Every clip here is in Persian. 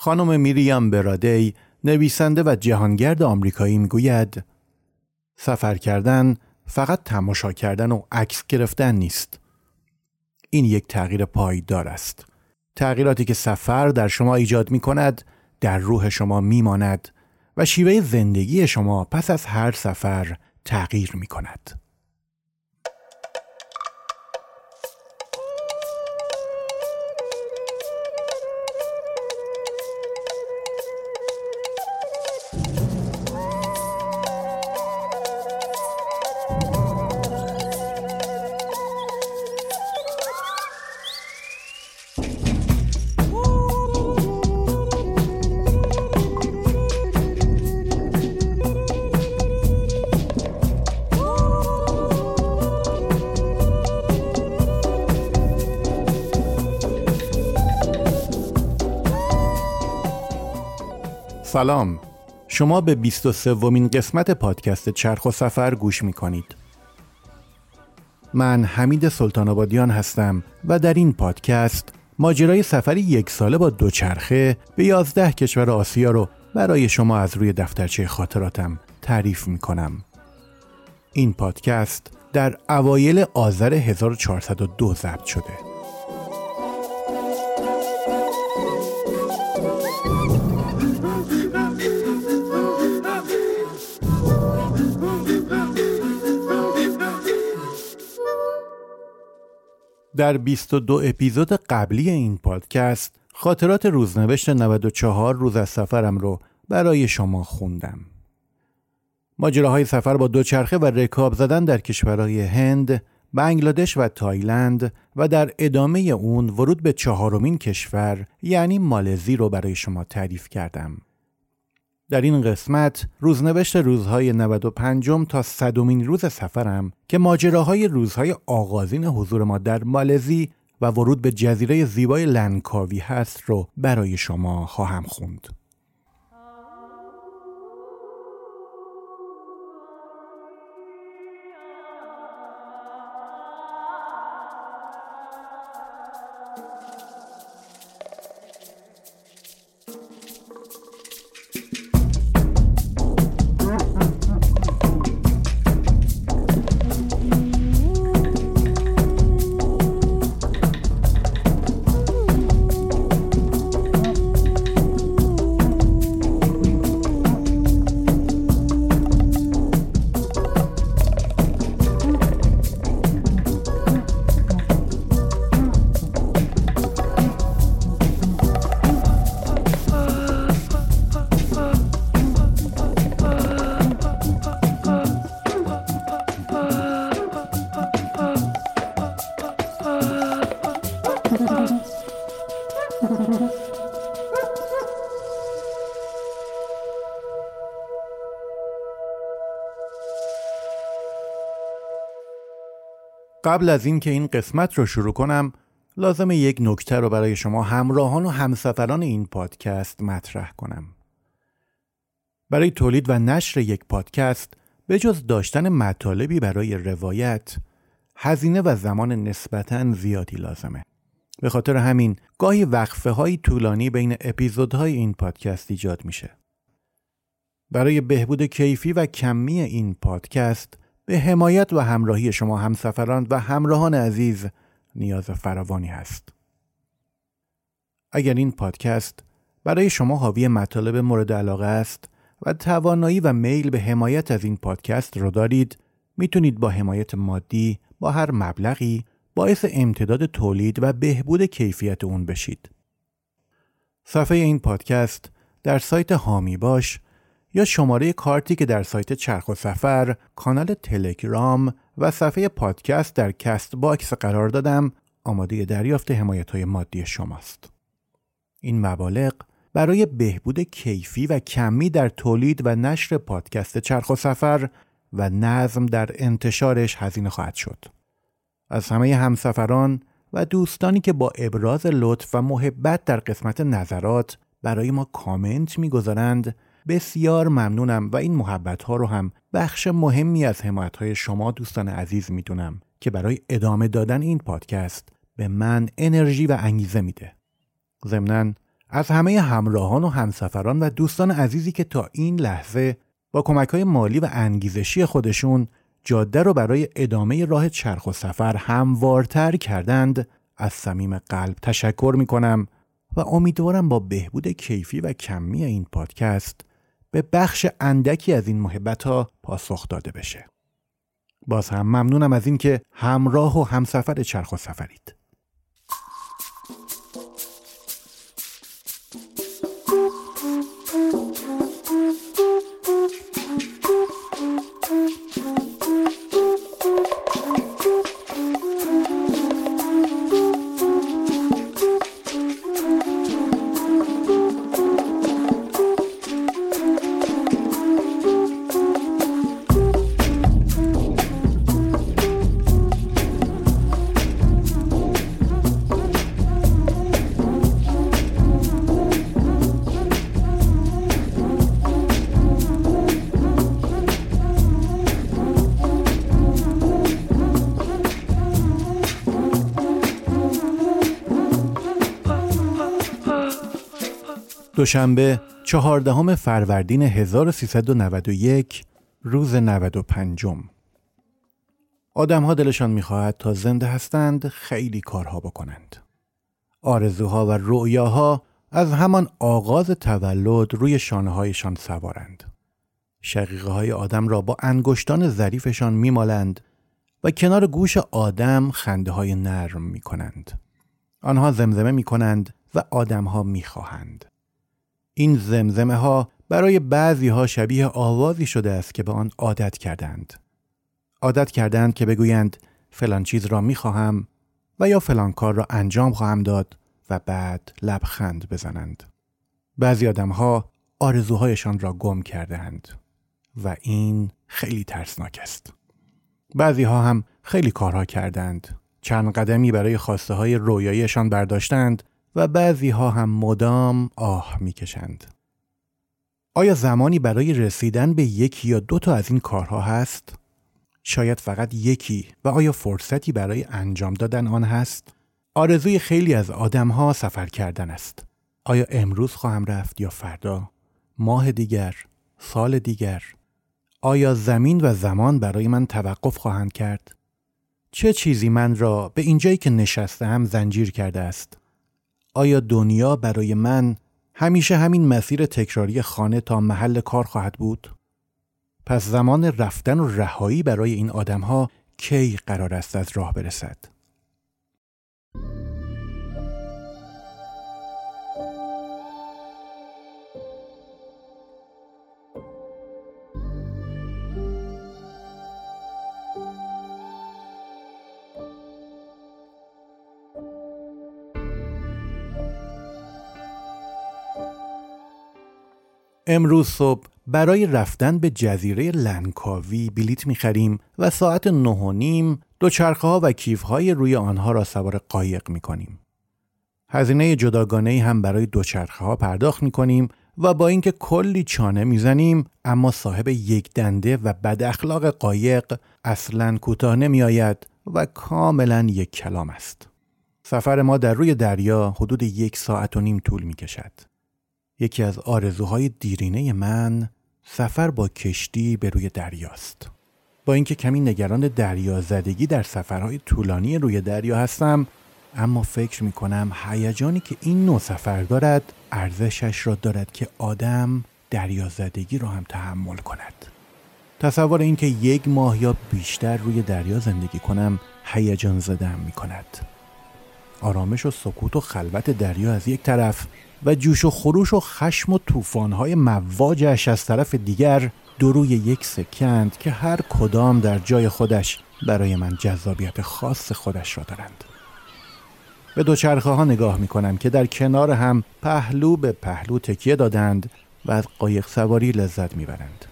خانم میریام برادی نویسنده و جهانگرد آمریکایی می‌گوید سفر کردن فقط تماشا کردن و عکس گرفتن نیست. این یک تغییر پایدار است. تغییراتی که سفر در شما ایجاد می کند در روح شما می ماند و شیوه زندگی شما پس از هر سفر تغییر می کند. سلام شما به 23 ومین قسمت پادکست چرخ و سفر گوش می کنید من حمید سلطان آبادیان هستم و در این پادکست ماجرای سفری یک ساله با دوچرخه به یازده کشور آسیا رو برای شما از روی دفترچه خاطراتم تعریف می کنم. این پادکست در اوایل آذر 1402 ضبط شده. در 22 اپیزود قبلی این پادکست خاطرات روزنوشت 94 روز از سفرم رو برای شما خوندم. ماجراهای سفر با دوچرخه و رکاب زدن در کشورهای هند، بنگلادش و تایلند و در ادامه اون ورود به چهارمین کشور یعنی مالزی رو برای شما تعریف کردم. در این قسمت روزنوشت روزهای 95 تا صدومین روز سفرم که ماجراهای روزهای آغازین حضور ما در مالزی و ورود به جزیره زیبای لنکاوی هست رو برای شما خواهم خوند. قبل از اینکه این قسمت رو شروع کنم لازم یک نکته رو برای شما همراهان و همسفران این پادکست مطرح کنم. برای تولید و نشر یک پادکست به جز داشتن مطالبی برای روایت هزینه و زمان نسبتا زیادی لازمه. به خاطر همین گاهی وقفه های طولانی بین اپیزودهای این پادکست ایجاد میشه. برای بهبود کیفی و کمی این پادکست به حمایت و همراهی شما همسفران و همراهان عزیز نیاز فراوانی هست. اگر این پادکست برای شما حاوی مطالب مورد علاقه است و توانایی و میل به حمایت از این پادکست رو دارید می‌تونید با حمایت مادی با هر مبلغی باعث امتداد تولید و بهبود کیفیت اون بشید. صفحه این پادکست در سایت هامی باش یا شماره کارتی که در سایت چرخ و سفر، کانال تلگرام و صفحه پادکست در کست باکس قرار دادم آماده دریافت حمایت های مادی شماست. این مبالغ برای بهبود کیفی و کمی در تولید و نشر پادکست چرخ و سفر و نظم در انتشارش هزینه خواهد شد. از همه همسفران و دوستانی که با ابراز لطف و محبت در قسمت نظرات برای ما کامنت می‌گذارند بسیار ممنونم و این محبت ها رو هم بخش مهمی از حمایت های شما دوستان عزیز می‌دونم که برای ادامه دادن این پادکست به من انرژی و انگیزه میده. ضمنا از همه همراهان و همسفران و دوستان عزیزی که تا این لحظه با کمک های مالی و انگیزشی خودشون جاده رو برای ادامه راه چرخ و سفر هموارتر کردند از صمیم قلب تشکر می کنم و امیدوارم با بهبود کیفی و کمی این پادکست به بخش اندکی از این محبت ها پاسخ داده بشه. باز هم ممنونم از اینکه همراه و همسفر چرخ و سفرید. دوشنبه چهاردهم فروردین 1391 روز 95 آدم ها دلشان می‌خواهد تا زنده هستند خیلی کارها بکنند. آرزوها و رؤیاها از همان آغاز تولد روی شانه هایشان سوارند. شقیقه های آدم را با انگشتان ظریفشان میمالند و کنار گوش آدم خنده های نرم می کنند. آنها زمزمه می کنند و آدم ها می. این زمزمه ها برای بعضی ها شبیه آوازی شده است که به آن عادت کردند. عادت کردند که بگویند فلان چیز را می خواهم و یا فلان کار را انجام خواهم داد و بعد لبخند بزنند. بعضی آدم ها آرزوهایشان را گم کردهاند و این خیلی ترسناک است. بعضی ها هم خیلی کارها کردند. چند قدمی برای خواسته های رویایشان برداشتند و بعضی ها هم مدام آه می‌کشند. آیا زمانی برای رسیدن به یکی یا دو تا از این کارها هست؟ شاید فقط یکی و آیا فرصتی برای انجام دادن آن هست؟ آرزوی خیلی از آدم ها سفر کردن است. آیا امروز خواهم رفت یا فردا؟ ماه دیگر؟ سال دیگر؟ آیا زمین و زمان برای من توقف خواهند کرد؟ چه چیزی من را به اینجایی که نشستم زنجیر کرده است؟ آیا دنیا برای من همیشه همین مسیر تکراری خانه تا محل کار خواهد بود؟ پس زمان رفتن و رهایی برای این آدمها کی قرار است از راه برسد؟ امروز صبح برای رفتن به جزیره لنکاوی بلیت می‌خریم و ساعت نه و نیم دوچرخه ها و کیف های روی آنها را سوار قایق می‌کنیم. هزینه جداگانه هم برای دوچرخه ها پرداخت می‌کنیم و با اینکه کلی چانه می‌زنیم اما صاحب یک دنده و بد اخلاق قایق اصلا کوتاه نمیآید و کاملا یک کلام است. سفر ما در روی دریا حدود یک ساعت و نیم طول می کشد. یکی از آرزوهای دیرینه من سفر با کشتی به روی دریاست. با اینکه کمی نگران دریا زدگی در سفرهای طولانی روی دریا هستم اما فکر می کنم هیجانی که این نوع سفر دارد ارزشش را دارد که آدم دریا زدگی را هم تحمل کند. تصور اینکه یک ماه یا بیشتر روی دریا زندگی کنم هیجان زدم می کند. آرامش و سکوت و خلوت دریا از یک طرف و جوش و خروش و خشم و طوفان‌های مواجش از طرف دیگر دروی یک سکند که هر کدام در جای خودش برای من جذابیت خاص خودش را دارند به دوچرخه ها نگاه می کنم که در کنار هم پهلو به پهلو تکیه دادند و از قایق سواری لذت می‌برند.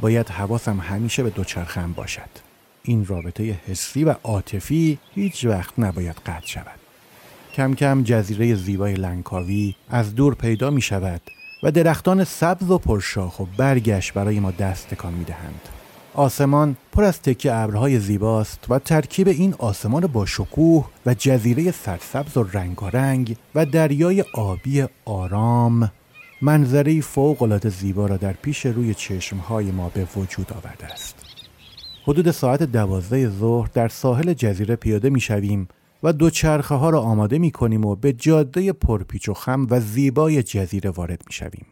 باید حواسم همیشه به دوچرخه هم باشد. این رابطه حسی و عاطفی هیچ وقت نباید قطع شود. کم کم جزیره زیبای لنکاوی از دور پیدا می شود و درختان سبز و پرشاخ و برگش برای ما دست تکان می دهند. آسمان پر از تکه ابرهای زیباست و ترکیب این آسمان با شکوه و جزیره سرسبز و رنگارنگ و دریای آبی آرام منظری فوق زیبا را در پیش روی چشمهای ما به وجود آورده است. حدود ساعت دوازده ظهر در ساحل جزیره پیاده می شویم و دو چرخه ها را آماده می کنیم و به جاده پرپیچ و خم و زیبای جزیره وارد می شویم.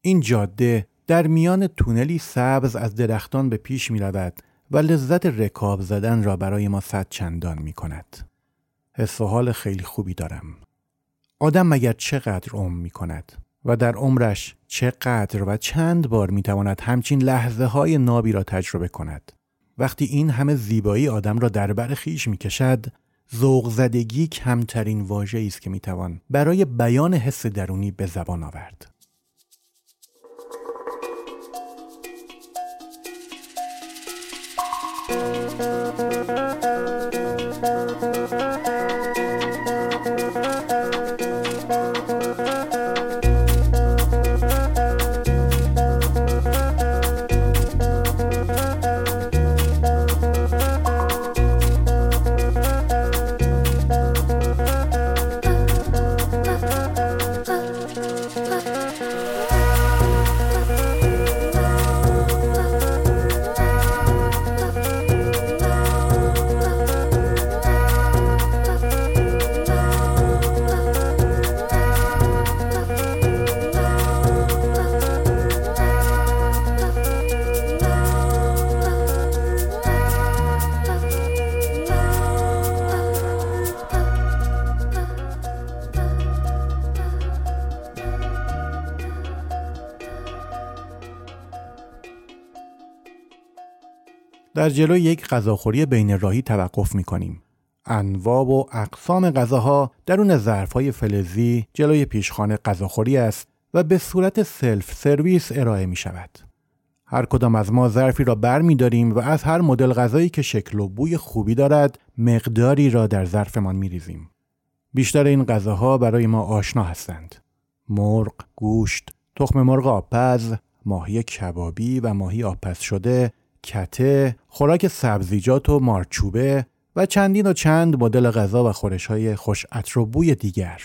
این جاده در میان تونلی سبز از درختان به پیش می رود و لذت رکاب زدن را برای ما صد چندان می کند. حس و حال خیلی خوبی دارم. آدم مگر چقدر عمر می کند و در عمرش چقدر و چند بار می تواند همچین لحظه های نابی را تجربه کند. وقتی این همه زیبایی آدم را در بر خیش می کشد ذوق زدگی کمترین واژه‌ای است که می‌توان برای بیان حس درونی به زبان آورد. در جلوی یک غذاخوری بین راهی توقف می کنیم. انواع و اقسام غذاها درون ظرفهای فلزی جلوی پیشخان غذاخوری است و به صورت سلف سرویس ارائه می شود. هر کدام از ما ظرفی را بر می داریم و از هر مدل غذایی که شکل و بوی خوبی دارد مقداری را در ظرفمان می ریزیم. بیشتر این غذاها برای ما آشنا هستند. مرغ، گوشت، تخم مرغ آبپز، ماهی کبابی و ماهی آبپز شده، کته، خوراک سبزیجات و مارچوبه و چندین و چند مدل غذا و خورش های خوش و بوی دیگر.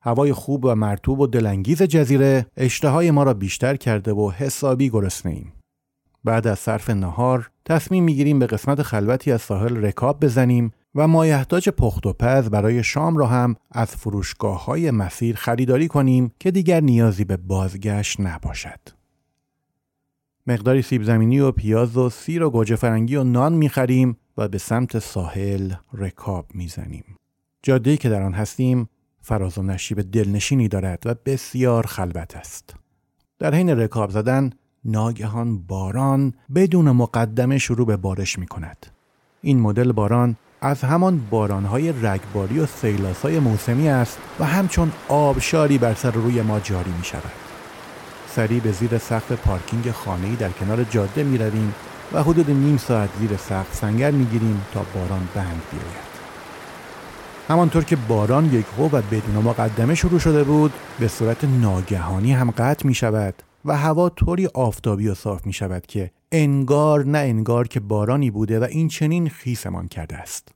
هوای خوب و مرتوب و دلانگیز جزیره اشتهای ما را بیشتر کرده و حسابی گرسنه ایم. بعد از صرف نهار تصمیم می‌گیریم به قسمت خلوتی از ساحل رکاب بزنیم و مایحتاج پخت و پز برای شام را هم از فروشگاه های مسیر خریداری کنیم که دیگر نیازی به بازگشت نباشد. مقداری سیب زمینی و پیاز و سیر و گوجه فرنگی و نان می‌خریم و به سمت ساحل رکاب می‌زنیم. جاده‌ای که در آن هستیم فراز و نشیب دلنشینی دارد و بسیار خلوت است. در حین رکاب زدن ناگهان باران بدون مقدمه شروع به بارش می کند. این مدل باران از همان بارانهای رگباری و سیلاسای موسمی است و همچون آبشاری بر سر روی ما جاری می شود. سریع به زیر سقف پارکینگ خانه‌ای در کنار جاده می رویم و حدود نیم ساعت زیر سقف سنگر می گیریم تا باران بند بیاید. همانطور که باران یک و بدون مقدمه شروع شده بود به صورت ناگهانی هم قطع می شود و هوا طوری آفتابی و صاف می شود که انگار نه انگار که بارانی بوده و این چنین خیسمان کرده است.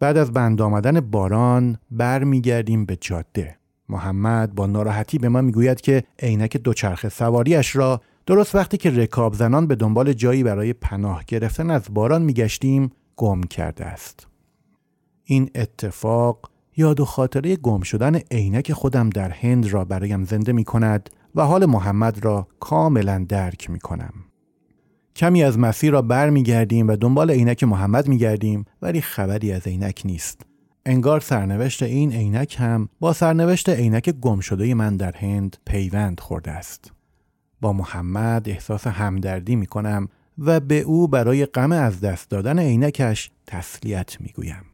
بعد از بند آمدن باران برمیگردیم به جاده. محمد با ناراحتی به ما می‌گوید که عینک دوچرخه سواریش را درست وقتی که رکاب زنان به دنبال جایی برای پناه گرفتن از باران میگشتیم گم کرده است. این اتفاق یاد و خاطره گم شدن عینک خودم در هند را برایم زنده می کند و حال محمد را کاملا درک می کنم. کمی از مسیر را بر می و دنبال عینک محمد می گردیم ولی خبری از عینک نیست. انگار سرنوشت این عینک هم با سرنوشت عینک گم شده من در هند پیوند خورده است. با محمد احساس همدردی می کنم و به او برای غم از دست دادن عینکش تسلیت می گویم.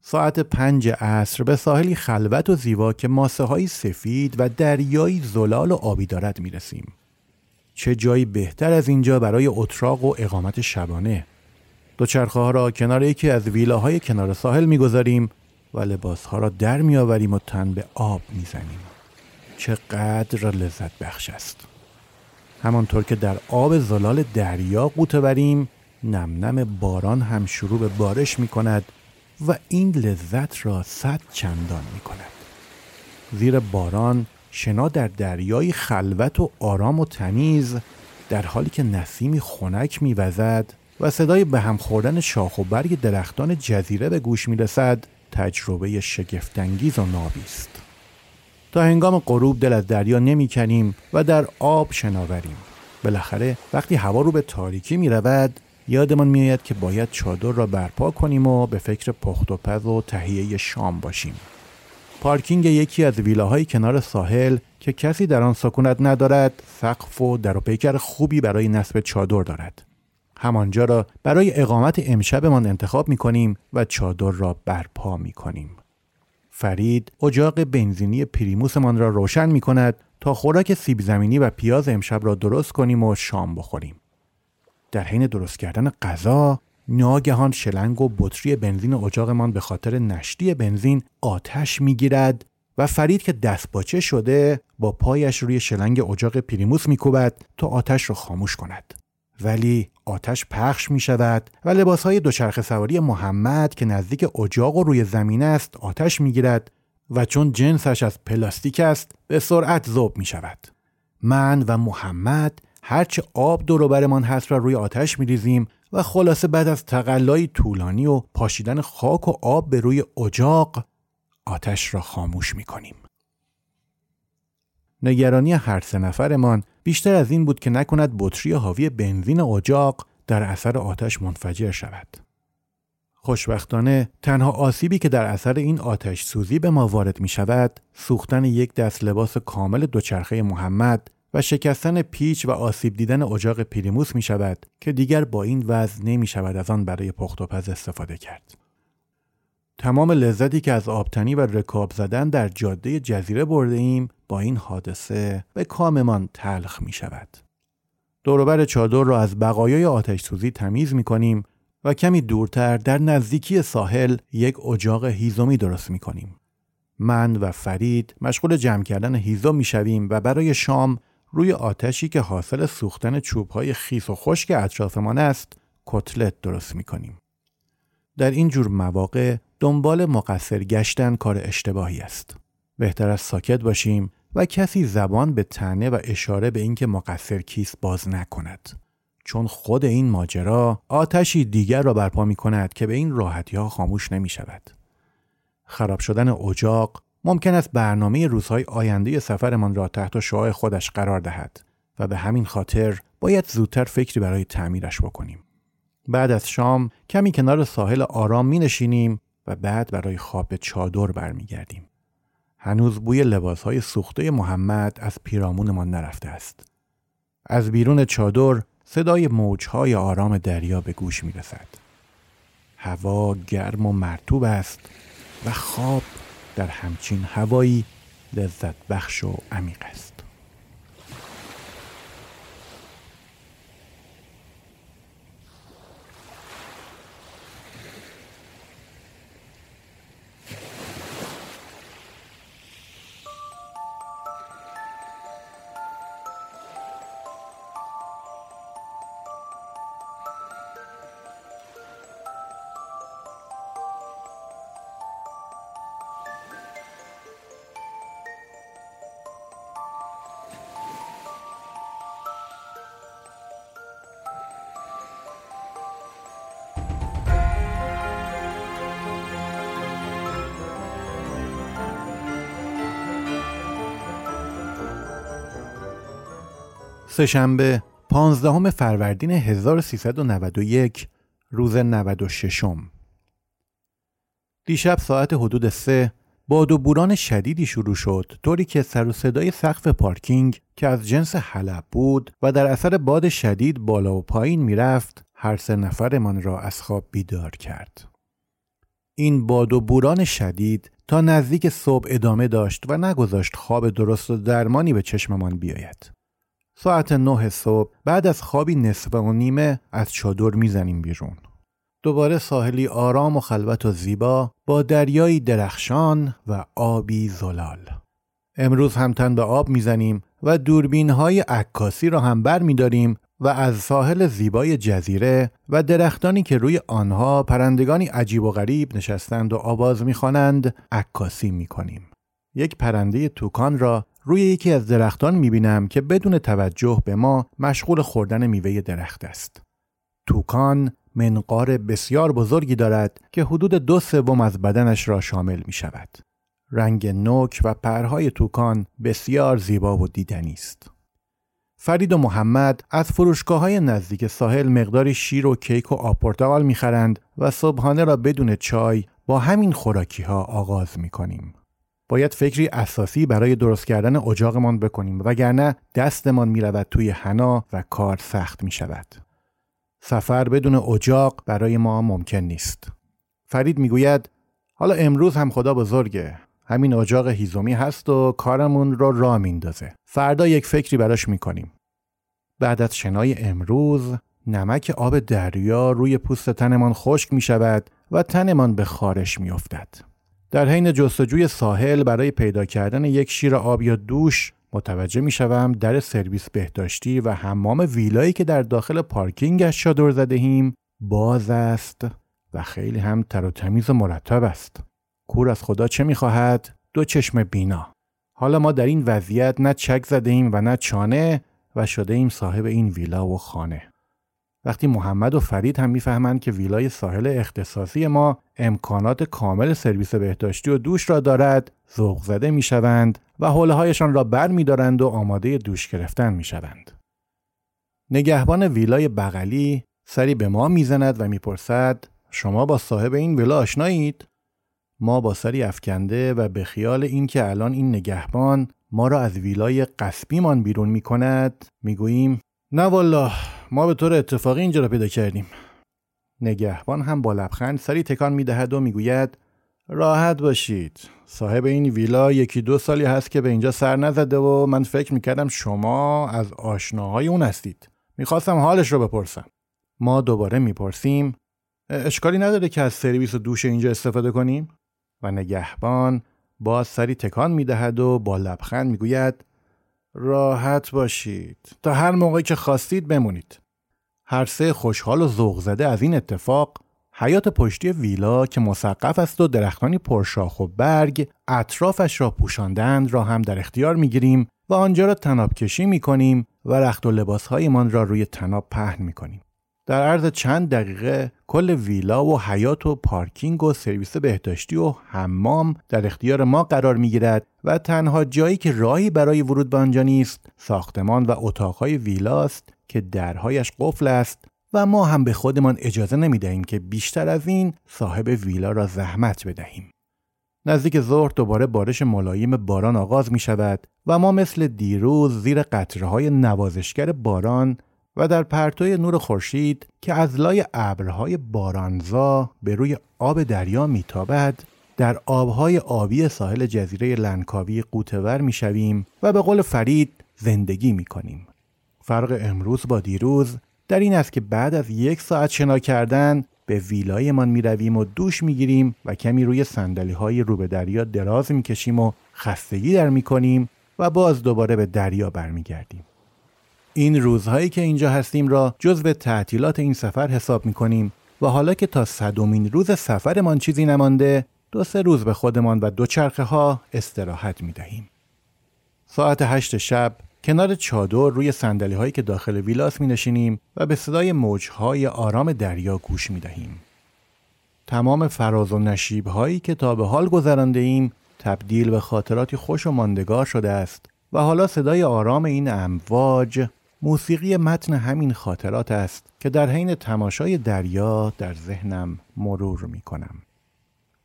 ساعت پنج عصر به ساحلی خلوت و زیبا که ماسه های سفید و دریایی زلال و آبی دارد می رسیم. چه جایی بهتر از اینجا برای اتراق و اقامت شبانه دوچرخه ها را کنار یکی از ویلاهای کنار ساحل می‌گذاریم و لباس ها را در میآوریم و تن به آب می‌زنیم چقدر لذت بخش است همانطور که در آب زلال دریا قوطه بریم نم نم باران هم شروع به بارش می کند و این لذت را صد چندان می کند. زیر باران شنا در دریای خلوت و آرام و تمیز در حالی که نسیمی خنک میوزد و صدای به هم خوردن شاخ و برگ درختان جزیره به گوش می رسد تجربه شگفتانگیز و نابی است. تا هنگام غروب دل از دریا نمی کنیم و در آب شناوریم. بالاخره وقتی هوا رو به تاریکی می رود یادمان میآید که باید چادر را برپا کنیم و به فکر پخت و پز و تهیه شام باشیم. پارکینگ یکی از ویلاهای کنار ساحل که کسی در آن سکونت ندارد سقف و در پیکر خوبی برای نصب چادر دارد همانجا را برای اقامت امشبمان انتخاب می کنیم و چادر را برپا می کنیم. فرید اجاق بنزینی پریموسمان را روشن می کند تا خوراک سیب زمینی و پیاز امشب را درست کنیم و شام بخوریم. در حین درست کردن غذا ناگهان شلنگ و بطری بنزین اجاقمان به خاطر نشتی بنزین آتش می‌گیرد و فرید که دستباچه شده با پایش روی شلنگ اجاق پریموس میکوبد تا آتش را خاموش کند ولی آتش پخش می شود و لباس های دوچرخه سواری محمد که نزدیک اجاق و روی زمین است آتش می گیرد و چون جنسش از پلاستیک است به سرعت ذوب می شود. من و محمد هرچه آب دوروبرمان هست را روی آتش می ریزیم و خلاصه بعد از تقلایی طولانی و پاشیدن خاک و آب به روی اجاق آتش را خاموش می کنیم. نگرانی هر سه نفرمان بیشتر از این بود که نکند بطری حاوی بنزین اجاق در اثر آتش منفجر شود. خوشبختانه تنها آسیبی که در اثر این آتش سوزی به ما وارد می شود سوختن یک دست لباس کامل دوچرخه محمد و شکستن پیچ و آسیب دیدن اجاق پریموس می شود که دیگر با این وضع نمی شود از آن برای پخت و پز استفاده کرد. تمام لذتی که از آبتنی و رکاب زدن در جاده جزیره برده ایم با این حادثه به کاممان تلخ می شود. دوروبر چادر را از بقایای آتش سوزی تمیز می کنیم و کمی دورتر در نزدیکی ساحل یک اجاق هیزومی درست می کنیم. من و فرید مشغول جمع کردن هیزم می شویم و برای شام روی آتشی که حاصل سوختن چوبهای خیس و خشک اطرافمان است کتلت درست می کنیم. در این جور مواقع دنبال مقصر گشتن کار اشتباهی است. بهتر از ساکت باشیم و کسی زبان به تنه و اشاره به اینکه مقصر کیست باز نکند. چون خود این ماجرا آتشی دیگر را برپا می کند که به این راحتی ها خاموش نمی شود. خراب شدن اجاق ممکن است برنامه روزهای آینده سفرمان را تحت شعاع خودش قرار دهد و به همین خاطر باید زودتر فکری برای تعمیرش بکنیم. بعد از شام کمی کنار ساحل آرام می نشینیم و بعد برای خواب چادر برمیگردیم. هنوز بوی لباسهای سوخته محمد از پیرامونمان نرفته است. از بیرون چادر صدای موجهای آرام دریا به گوش می رسد. هوا گرم و مرتوب است و خواب در همچین هوایی لذت بخش و عمیق است. سهشنبه 15 فروردین 1391 روز 96 دیشب ساعت حدود سه باد و بوران شدیدی شروع شد طوری که سر و صدای سقف پارکینگ که از جنس حلب بود و در اثر باد شدید بالا و پایین می‌رفت هر سه نفرمان را از خواب بیدار کرد. این باد و بوران شدید تا نزدیک صبح ادامه داشت و نگذاشت خواب درست و درمانی به چشممان بیاید. ساعت نه صبح بعد از خوابی نصف و نیمه از چادر می‌زنیم بیرون. دوباره ساحلی آرام و خلوت و زیبا با دریایی درخشان و آبی زلال. امروز هم تن به آب می‌زنیم و دوربین های عکاسی را هم بر می داریم و از ساحل زیبای جزیره و درختانی که روی آنها پرندگانی عجیب و غریب نشستند و آواز می‌خوانند عکاسی می‌کنیم. یک پرنده توکان را روی یکی از درختان می‌بینم که بدون توجه به ما مشغول خوردن میوه درخت است. توکان منقار بسیار بزرگی دارد که حدود دو سوم از بدنش را شامل می شود. رنگ نوک و پرهای توکان بسیار زیبا و دیدنی است. فرید و محمد از فروشگاه های نزدیک ساحل مقداری شیر و کیک و آب پرتقال می‌خرند و صبحانه را بدون چای با همین خوراکی ها آغاز می کنیم. باید فکری اساسی برای درست کردن اجاقمان بکنیم وگرنه دستمان می رود توی حنا و کار سخت می شود. سفر بدون اجاق برای ما ممکن نیست. فرید می‌گوید حالا امروز هم خدا بزرگه. همین اجاق هیزومی هست و کارمون رو را میندازه. فردا یک فکری براش می‌کنیم. بعد از شنای امروز نمک آب دریا روی پوست تنمان خشک می شود و تنمان به خارش می افتد. در حین جستجوی ساحل برای پیدا کردن یک شیر آب یا دوش متوجه می شوم در سرویس بهداشتی و حمام ویلایی که در داخل پارکینگش زده ایم باز است و خیلی هم تر و تمیز و مرتب است. کور از خدا چه می خواهد؟ دو چشم بینا. حالا ما در این وضعیت نه چک زده ایم و نه چانه و شده ایم صاحب این ویلا و خانه. وقتی محمد و فرید هم می‌فهمند که ویلای ساحل اختصاصی ما امکانات کامل سرویس بهداشتی و دوش را دارد ذوق زده می‌شوند و حوله هایشان را بر می دارند و آماده دوش گرفتن می شوند. نگهبان ویلای بغلی سری به ما می‌زند و می‌پرسد شما با صاحب این ویلا آشنایید؟ ما با سری افکنده و به خیال اینکه الان این نگهبان ما را از ویلای قصبیمان بیرون می کند می‌گوییم نه والله ما به طور اتفاقی اینجا را پیدا کردیم. نگهبان هم با لبخند سری تکان می دهد و می‌گوید راحت باشید. صاحب این ویلا یکی دو سالی هست که به اینجا سر نزده و من فکر می‌کردم شما از آشناهای اون هستید. می‌خواستم حالش رو بپرسم. ما دوباره می‌پرسیم اشکالی نداره که از سرویس دوش اینجا استفاده کنیم؟ و نگهبان باز سری تکان می‌دهد و با لبخند می‌گوید راحت باشید تا هر موقعی که خواستید بمونید هر سه خوشحال و ذوق زده از این اتفاق حیات پشتی ویلا که مسقف است و درختانی پرشاخ و برگ اطرافش را پوشاندند را هم در اختیار می‌گیریم و آنجا را تناب کشی می کنیم و رخت و لباسهایمان را روی تناب پهن می کنیم. در عرض چند دقیقه کل ویلا و حیات و پارکینگ و سرویس بهداشتی و حمام در اختیار ما قرار می گیرد و تنها جایی که راهی برای ورود به آنجا نیست ساختمان و اتاقهای ویلاست که درهایش قفل است و ما هم به خودمان اجازه نمی دهیم که بیشتر از این صاحب ویلا را زحمت بدهیم. نزدیک ظهر دوباره بارش ملایم باران آغاز می شود و ما مثل دیروز زیر قطره های نوازشگر باران و در پرتوی نور خورشید که از لای ابرهای بارانزا به روی آب دریا میتابد در آبهای آبی ساحل جزیره لنکاوی قوتور می‌شویم و به قول فرید زندگی می‌کنیم. فرق امروز با دیروز در این است که بعد از یک ساعت شنا کردن به ویلایمان می رویم و دوش می گیریم و کمی روی سندلی های رو به دریا دراز می کشیم و خستگی در می کنیم و باز دوباره به دریا برمیگردیم. این روزهایی که اینجا هستیم را جزو تعطیلات این سفر حساب می کنیم و حالا که تا صدومین روز سفرمان چیزی نمانده دو سه روز به خودمان و دو چرخه ها استراحت می دهیم. ساعت هشت شب کنار چادر روی سندلی هایی که داخل ویلاس می نشینیم و به صدای موجهای آرام دریا گوش می دهیم. تمام فراز و نشیب هایی که تا به حال گذرانده ایم تبدیل به خاطراتی خوش و ماندگار شده است و حالا صدای آرام این امواج موسیقی متن همین خاطرات است که در حین تماشای دریا در ذهنم مرور می کنم.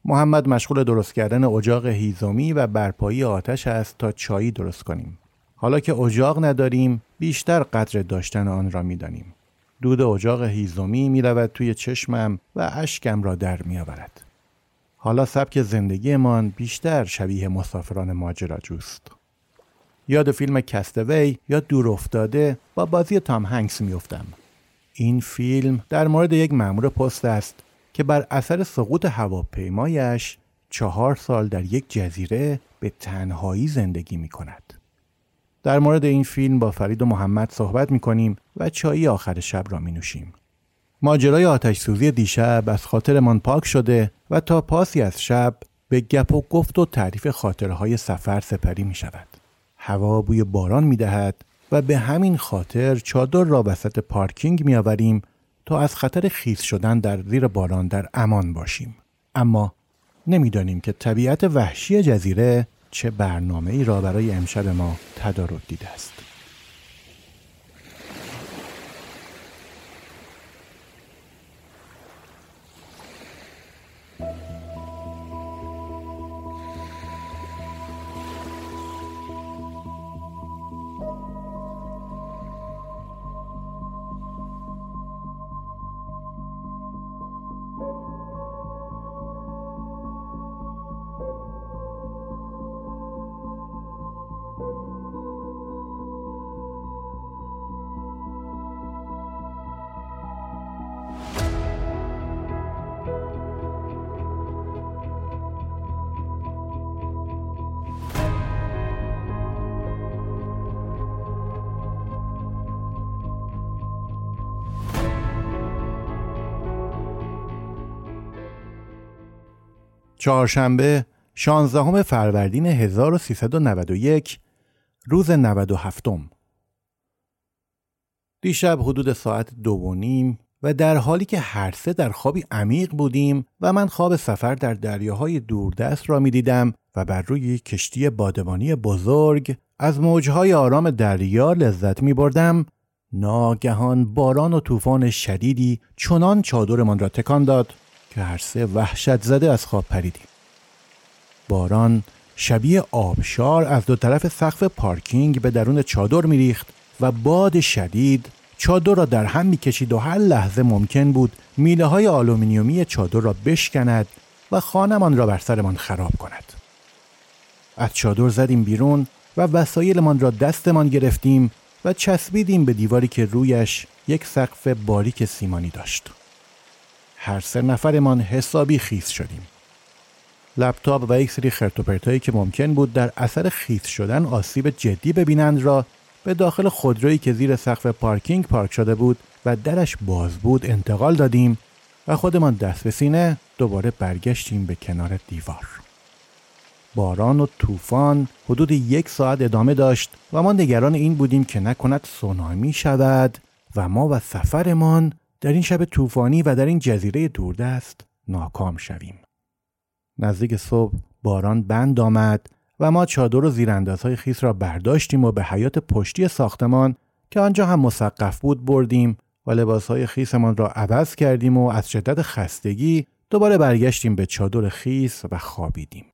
محمد مشغول درست کردن اجاق هیزومی و برپایی آتش است تا چایی درست کنیم. حالا که اجاق نداریم بیشتر قدر داشتن آن را می‌دانیم. دود اجاق هیزومی می رود توی چشمم و اشکم را در می آورد. حالا سبک زندگیمان بیشتر شبیه مسافران ماجراجوست. یاد فیلم کستوی یا دور افتاده با بازی تام هنگس میافتم. این فیلم در مورد یک مأمور پست است که بر اثر سقوط هواپیمایش چهار سال در یک جزیره به تنهایی زندگی می کند. در مورد این فیلم با فرید و محمد صحبت می کنیم و چایی آخر شب را می نوشیم. ماجرای آتش سوزی دیشب از خاطرمان پاک شده و تا پاسی از شب به گپ و گفت و تعریف خاطرهای سفر سپری می شود. هوا بوی باران می دهد و به همین خاطر چادر را وسط پارکینگ می آوریم تا از خطر خیس شدن در زیر باران در امان باشیم. اما نمی‌دانیم که طبیعت وحشی جزیره چه برنامه ای را برای امشب ما تدارک دیده است. چهارشنبه 16 فروردین 1391 روز 97 دیشب حدود ساعت دو و نیم و در حالی که هر سه در خوابی عمیق بودیم و من خواب سفر در دریاهای دوردست را می دیدم و بر روی کشتی بادبانی بزرگ از موجهای آرام دریا لذت می بردم ناگهان باران و طوفان شدیدی چنان چادرمان را تکان داد. که هر سه وحشت زده از خواب پریدیم. باران شبیه آبشار از دو طرف سقف پارکینگ به درون چادر میریخت و باد شدید چادر را در هم می‌کشید و هر لحظه ممکن بود میله های آلومینیومی چادر را بشکند و خانمان را بر سرمان خراب کند. از چادر زدیم بیرون و وسایلمان را دستمان گرفتیم و چسبیدیم به دیواری که رویش یک سقف باریک سیمانی داشت. هر سه نفرمان حسابی خیس شدیم. لپتاپ و یک سری خرتوپرتایی که ممکن بود در اثر خیس شدن آسیب جدی ببینند را به داخل خودرویی که زیر سقف پارکینگ پارک شده بود و درش باز بود انتقال دادیم و خودمان دست به سینه دوباره برگشتیم به کنار دیوار. باران و طوفان حدود یک ساعت ادامه داشت و ما نگران این بودیم که نکند سونامی شود و ما و سفرمان در این شب طوفانی و در این جزیره دوردست ناکام شویم. نزدیک صبح باران بند آمد و ما چادر و زیراندازهای خیس را برداشتیم و به حیات پشتی ساختمان که آنجا هم مسقف بود بردیم و لباسهای خیسمان را عوض کردیم و از شدت خستگی دوباره برگشتیم به چادر خیس و خوابیدیم.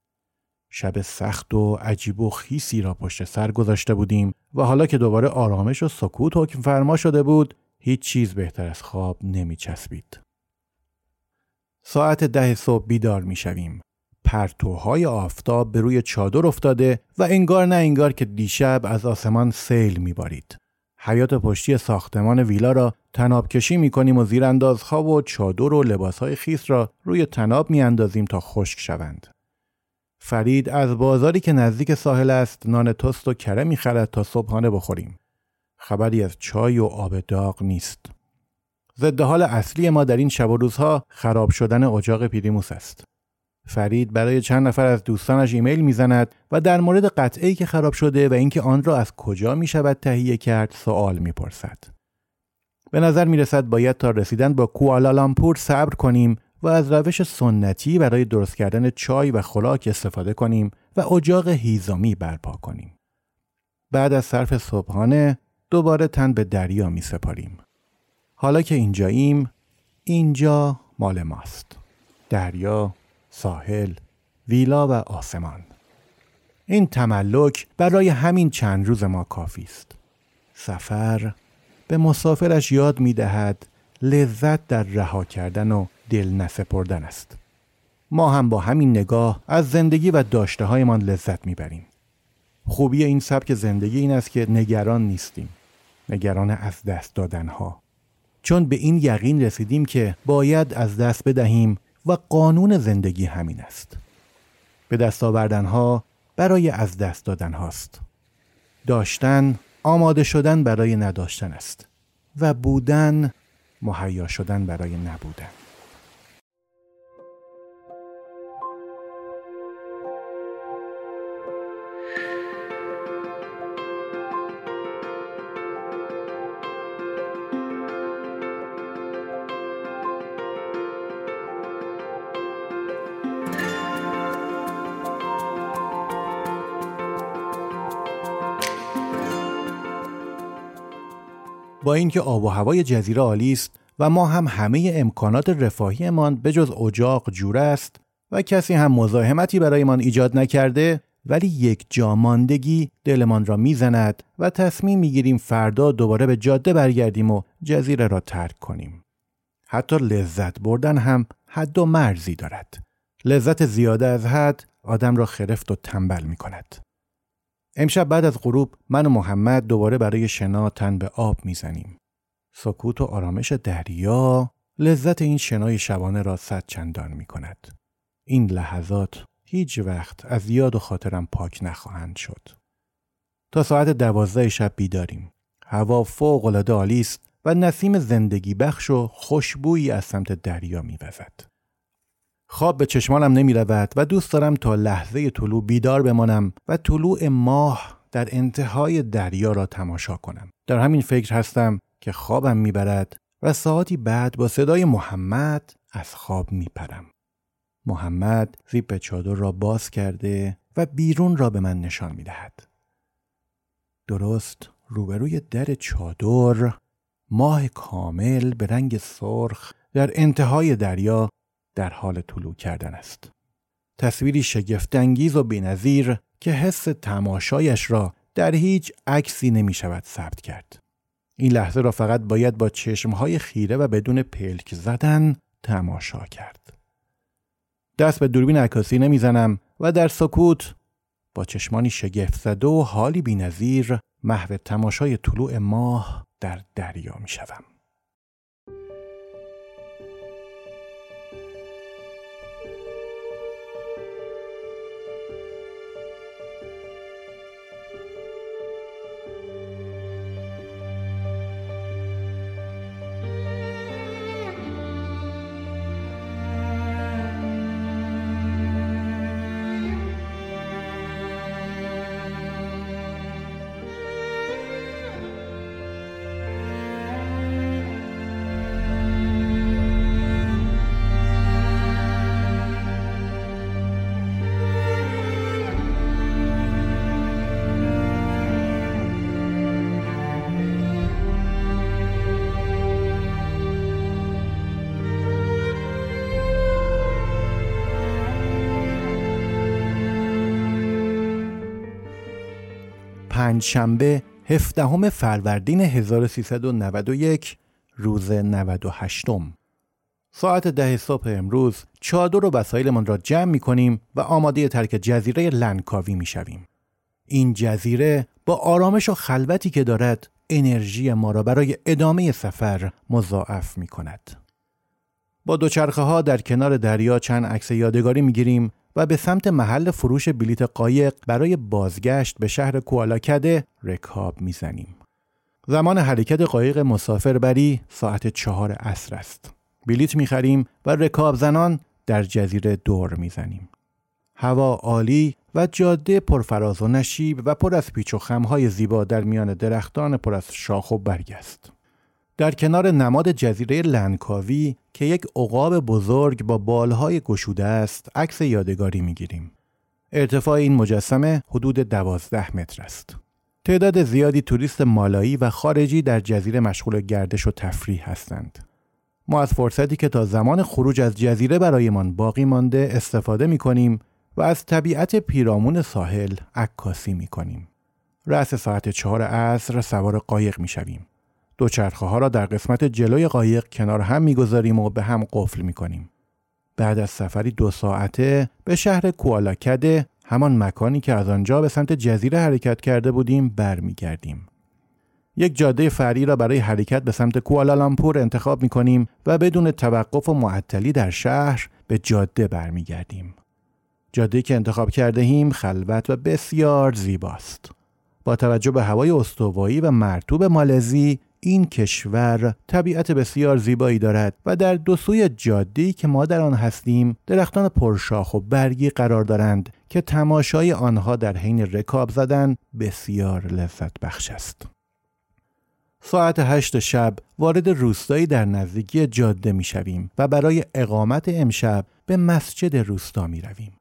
شب سخت و عجیب و خیسی را پشت سر گذاشته بودیم و حالا که دوباره آرامش و سکوت حکم فرما شده بود هیچ چیز بهتر از خواب نمی چسبید. ساعت ده صبح بیدار می شویم. پرتوهای آفتاب به روی چادر افتاده و انگار نه انگار که دیشب از آسمان سیل می بارید. حیات پشتی ساختمان ویلا را تناب کشی می کنیم و زیراندازها و چادر و لباسهای خیس را روی تناب می اندازیم تا خشک شوند. فرید از بازاری که نزدیک ساحل است نان تست و کره می خرد تا صبحانه بخوریم. خبری از چای و آب داغ نیست. ضد حال اصلی ما در این شب و روزها خراب شدن اجاق پیریموس است. فرید برای چند نفر از دوستانش ایمیل می‌زند و در مورد قطعه که خراب شده و اینکه آن را از کجا می شود تهیه کرد سوال می‌پرسد. به نظر می رسد باید تا رسیدن با کوالالامپور صبر کنیم و از روش سنتی برای درست کردن چای و خوراک استفاده کنیم و اجاق هیزامی برپا کنیم. بعد از صرف صبحانه دوباره تن به دریا می سپاریم. حالا که اینجاییم اینجا مال ماست. دریا، ساحل، ویلا و آسمان. این تملک برای همین چند روز ما کافی است. سفر به مسافرش یاد می دهد لذت در رها کردن و دل نسپردن است. ما هم با همین نگاه از زندگی و داشته هایمان لذت می‌بریم. خوبی این سبک زندگی این است که نگران نیستیم. نگران از دست دادن ها. چون به این یقین رسیدیم که باید از دست بدهیم و قانون زندگی همین است. به دست آوردن ها برای از دست دادن هاست. داشتن آماده شدن برای نداشتن است و بودن مهیا شدن برای نبودن با اینکه آب و هوای جزیره عالی است و ما هم همه امکانات رفاهیمان به جز اجاق جوره است و کسی هم مزاحمتی برایمان ایجاد نکرده ولی یک جا ماندگی دلمان را می‌زند و تصمیم می‌گیریم فردا دوباره به جاده برگردیم و جزیره را ترک کنیم. حتی لذت بردن هم حد و مرزی دارد. لذت زیاده از حد آدم را خرفت و تنبل می کند. امشب بعد از غروب من و محمد دوباره برای شنا تن به آب می‌زنیم. سکوت و آرامش دریا لذت این شنای شبانه را صد چندان می کند. این لحظات هیچ وقت از یاد و خاطرم پاک نخواهند شد. تا ساعت دوازده شب بیداریم. هوا فوق العاده عالی است و نسیم زندگی بخش و خوشبویی از سمت دریا میوزد. خواب به چشمانم نمی رود و دوست دارم تا لحظه طلوع بیدار بمانم و طلوع ماه در انتهای دریا را تماشا کنم. در همین فکر هستم که خوابم می‌برد و ساعتی بعد با صدای محمد از خواب میپرم. محمد زیپ چادر را باز کرده و بیرون را به من نشان می‌دهد. درست روبروی در چادر ماه کامل به رنگ سرخ در انتهای دریا در حال طلوع کردن است. تصویری شگفتانگیز و بینظیر که حس تماشایش را در هیچ عکسی نمی شود ثبت کرد. این لحظه را فقط باید با چشمهای خیره و بدون پلک زدن تماشا کرد. دست به دوربین عکاسی نمی‌زنم و در سکوت با چشمانی شگفت زده و حالی بینظیر محو تماشای طلوع ماه در دریا می شوم. پنجشنبه هفدهم فروردین 1391 روز 98 ساعت ده صبح امروز چادر و وسایلمان را جمع می کنیم و آماده ترک جزیره لنکاوی می شویم. این جزیره با آرامش و خلوتی که دارد انرژی ما را برای ادامه سفر مضاعف می کند. با دوچرخه ها در کنار دریا چند عکس یادگاری می گیریم و به سمت محل فروش بلیت قایق برای بازگشت به شهر کوالاکده رکاب می‌زنیم. زمان حرکت قایق مسافربری ساعت چهار عصر است. بلیت می‌خریم و رکاب زنان در جزیره دور می‌زنیم. هوا عالی و جاده پرفراز و نشیب و پر از پیچ و خمهای زیبا در میان درختان پر از شاخ و برگ است. در کنار نماد جزیره لنکاوی که یک عقاب بزرگ با بالهای گشوده است عکس یادگاری می‌گیریم. ارتفاع این مجسمه حدود دوازده متر است. تعداد زیادی توریست مالایی و خارجی در جزیره مشغول گردش و تفریح هستند. ما از فرصتی که تا زمان خروج از جزیره برایمان باقی مانده استفاده می کنیم و از طبیعت پیرامون ساحل عکاسی می کنیم. رأس ساعت چهار عصر سوار قایق می شویم. دوچرخه ها را در قسمت جلوی قایق کنار هم می‌گذاریم و به هم قفل می‌کنیم. بعد از سفری دو ساعته به شهر کوالاکده همان مکانی که از آنجا به سمت جزیره حرکت کرده بودیم برمیگردیم. یک جاده فری را برای حرکت به سمت کوالالامپور انتخاب می کنیم و بدون توقف و معطلی در شهر به جاده برمیگردیم. جاده که انتخاب کرده ایم خلوت و بسیار زیباست. با توجه به هوای استوایی و مرتوب مالزی این کشور طبیعت بسیار زیبایی دارد و در دو سوی جاده‌ای که ما در آن هستیم درختان پرشاخ و برگی قرار دارند که تماشای آنها در حین رکاب زدن بسیار لذت بخش است. ساعت هشت شب وارد روستایی در نزدیکی جاده می شویم و برای اقامت امشب به مسجد روستا می رویم.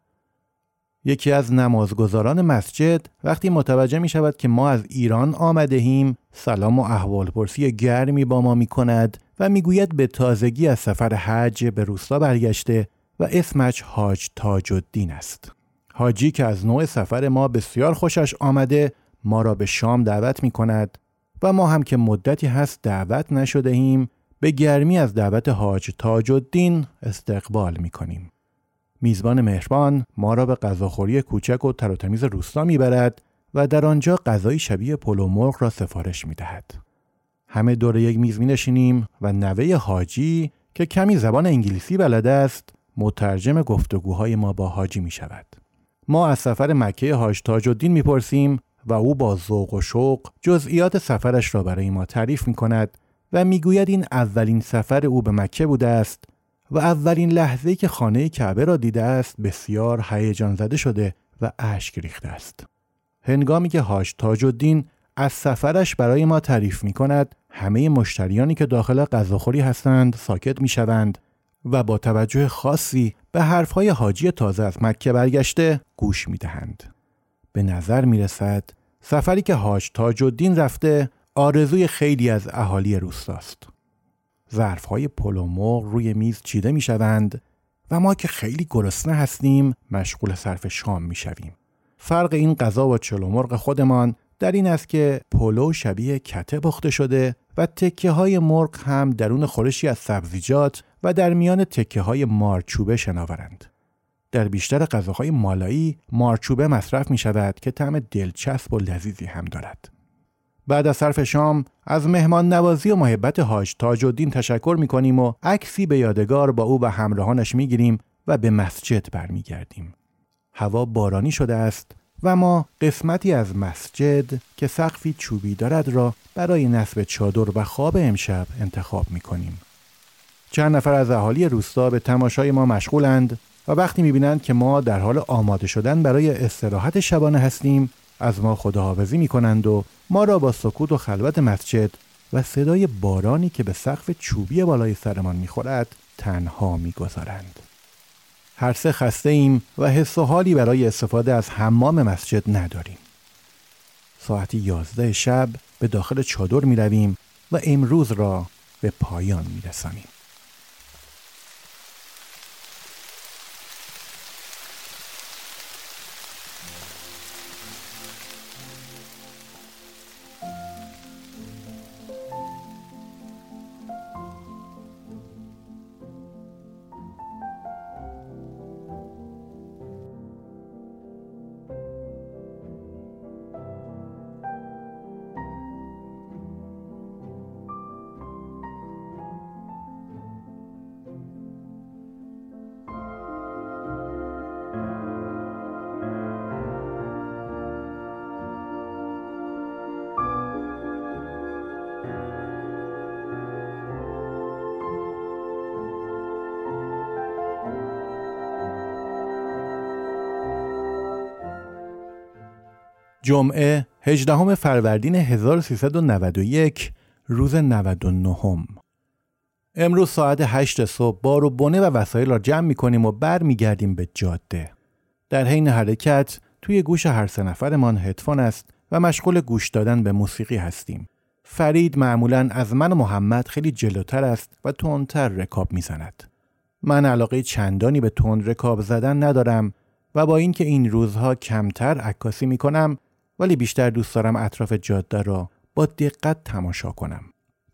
یکی از نمازگزاران مسجد وقتی متوجه می شود که ما از ایران آمده ایم سلام و احوال پرسی گرمی با ما می کند و می گوید به تازگی از سفر حج به روستا برگشته و اسمش حاج تاج الدین است. حاجی که از نوع سفر ما بسیار خوشش آمده ما را به شام دعوت می کند و ما هم که مدتی هست دعوت نشده ایم به گرمی از دعوت حاج تاج الدین استقبال می کنیم. میزبان مهربان ما را به غذاخوری کوچک و تر و تمیز روستا می‌برد و در آنجا غذای شبیه پلو مرغ را سفارش می دهد. همه دور یک میز می نشینیم و نوه حاجی که کمی زبان انگلیسی بلد است مترجم گفتگوهای ما با حاجی می شود. ما از سفر مکه حاج تاج الدین می پرسیم و او با ذوق و شوق جزئیات سفرش را برای ما تعریف می کند و می‌گوید این اولین سفر او به مکه بوده است و اولین لحظه که خانه کعبه را دیده است بسیار هیجان زده شده و اشک ریخته است. هنگامی که هاش تاج الدین از سفرش برای ما تعریف می کند همه مشتریانی که داخل غذاخوری هستند ساکت می شوند و با توجه خاصی به حرفهای حاجی تازه از مکه برگشته گوش می دهند. به نظر می رسد سفری که حاج تاج الدین رفته آرزوی خیلی از اهالی روستاست. ظرف های روی میز چیده می شوند و ما که خیلی گرسنه هستیم مشغول صرف شام می شویم. فرق این غذا و چلو خودمان در این است که پلو شبیه کته پخته شده و تکه های مرغ هم درون خورشی از سبزیجات و در میان تکه های مارچوبه شناورند. در بیشتر غذاهای مالایی مارچوبه مصرف می شود که طعم دلچسب و لذیذی هم دارد. بعد از صرف شام از مهمان نوازی و محبت حاج تاج الدین تشکر می کنیم و عکسی به یادگار با او و همراهانش می گیریم و به مسجد برمیگردیم. هوا بارانی شده است و ما قسمتی از مسجد که سقفی چوبی دارد را برای نصب چادر و خواب امشب انتخاب می کنیم. چند نفر از اهالی روستا به تماشای ما مشغولند و وقتی می‌بینند که ما در حال آماده شدن برای استراحت شبانه هستیم از ما خداحافظی می کنند و ما را با سکوت و خلوت مسجد و صدای بارانی که به سقف چوبی بالای سرمان می‌خورد تنها می‌گذارند. هر سه خسته ایم و حس و حالی برای استفاده از حمام مسجد نداریم. ساعت یازده شب به داخل چادر می رویم و امروز را به پایان می رسانیم. جمعه 18 فروردین 1391 روز 99 امروز ساعت 8 صبح بار و بنه و وسایل را جمع می کنیم و برمیگردیم به جاده. در حین حرکت توی گوش هر سه نفرمان هدفون است و مشغول گوش دادن به موسیقی هستیم. فرید معمولا از من و محمد خیلی جلوتر است و تندتر رکاب می‌زند. من علاقه چندانی به تند رکاب زدن ندارم و با اینکه این روزها کمتر عکاسی می کنم ولی بیشتر دوست دارم اطراف جاده را با دقت تماشا کنم.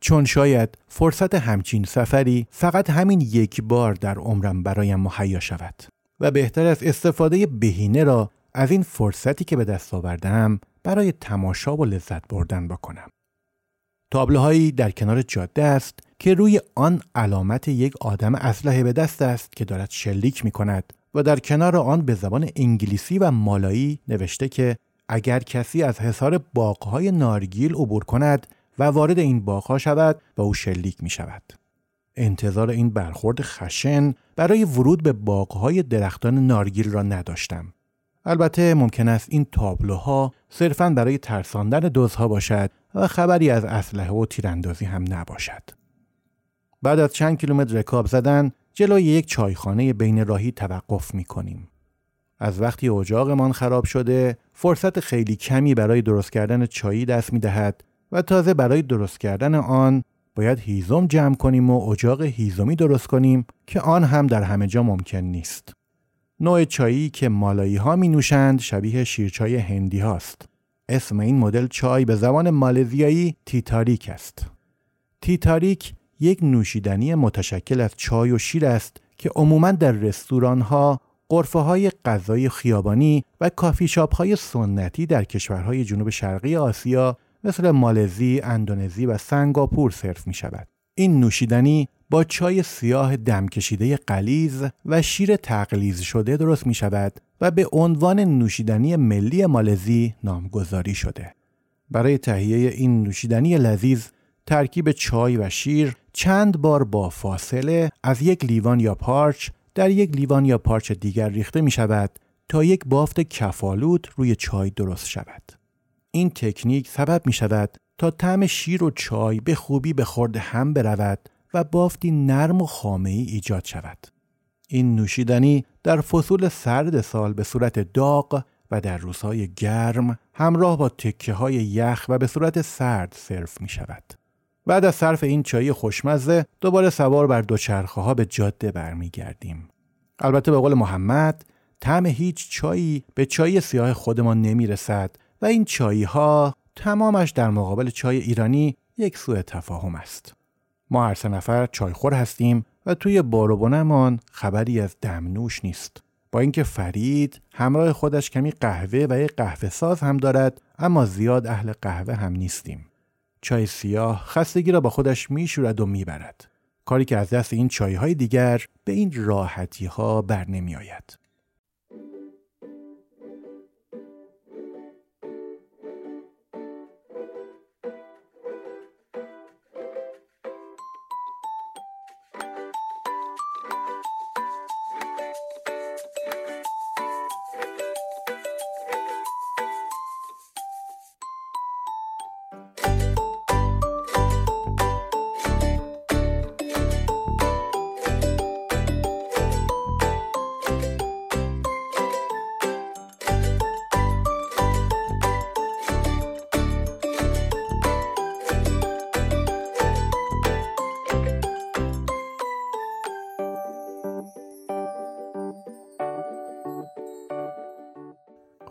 چون شاید فرصت همچین سفری فقط همین یک بار در عمرم برایم مهیا شود و بهتر است استفاده بهینه را از این فرصتی که به دست آوردم برای تماشا و لذت بردن بکنم. تابلوهایی در کنار جاده است که روی آن علامت یک آدم اسلحه به دست است که دارد شلیک می کند و در کنار آن به زبان انگلیسی و مالایی نوشته که اگر کسی از حصار باغهای نارگیل عبور کند و وارد این باغها شود و او شلیک می شود. انتظار این برخورد خشن برای ورود به باغهای درختان نارگیل را نداشتم. البته ممکن است این تابلوها صرفاً برای ترساندن دزها باشد و خبری از اسلحه و تیراندازی هم نباشد. بعد از چند کیلومتر رکاب زدن جلوی یک چایخانه بین راهی توقف می کنیم. از وقتی اجاقمان خراب شده فرصت خیلی کمی برای درست کردن چایی دست می دهد و تازه برای درست کردن آن باید هیزم جمع کنیم و اجاق هیزمی درست کنیم که آن هم در همه جا ممکن نیست. نوع چایی که مالایی ها می نوشند شبیه شیرچای هندی هاست. اسم این مدل چای به زبان مالزیایی تیتاریک است. تیتاریک یک نوشیدنی متشکل از چای و شیر است که عموما در رستوران ها، قرفه های غذای خیابانی و کافی شاپ های سنتی در کشورهای جنوب شرقی آسیا مثل مالزی، اندونزی و سنگاپور سرو می شود. این نوشیدنی با چای سیاه دم کشیده قلیز و شیر تقلیز شده درست می شود و به عنوان نوشیدنی ملی مالزی نامگذاری شده. برای تهیه این نوشیدنی لذیذ ترکیب چای و شیر چند بار با فاصله از یک لیوان یا پارچ در یک لیوان یا پارچ دیگر ریخته می شود تا یک بافت کفالود روی چای درست شود. این تکنیک سبب می شود تا طعم شیر و چای به خوبی به خورد هم برود و بافتی نرم و خامه ای ایجاد شود. این نوشیدنی در فصول سرد سال به صورت داغ و در روزهای گرم همراه با تکه های یخ و به صورت سرد سرو می شود. بعد از صرف این چای خوشمزه دوباره سوار بر دوچرخه ها به جاده برمیگردیم. البته به قول محمد طعم هیچ چایی به چای سیاه خودمان نمی رسد و این چایی ها تمامش در مقابل چای ایرانی یک سوء تفاهم است. ما هر سه نفر چایخور هستیم و توی باروبونمان خبری از دمنوش نیست. با اینکه فرید همراه خودش کمی قهوه و یک قهوه ساز هم دارد اما زیاد اهل قهوه هم نیستیم. چای سیاه خستگی را با خودش میشورد و می‌برد. کاری که از دست این چایهای دیگر به این راحتی ها بر نمی آید.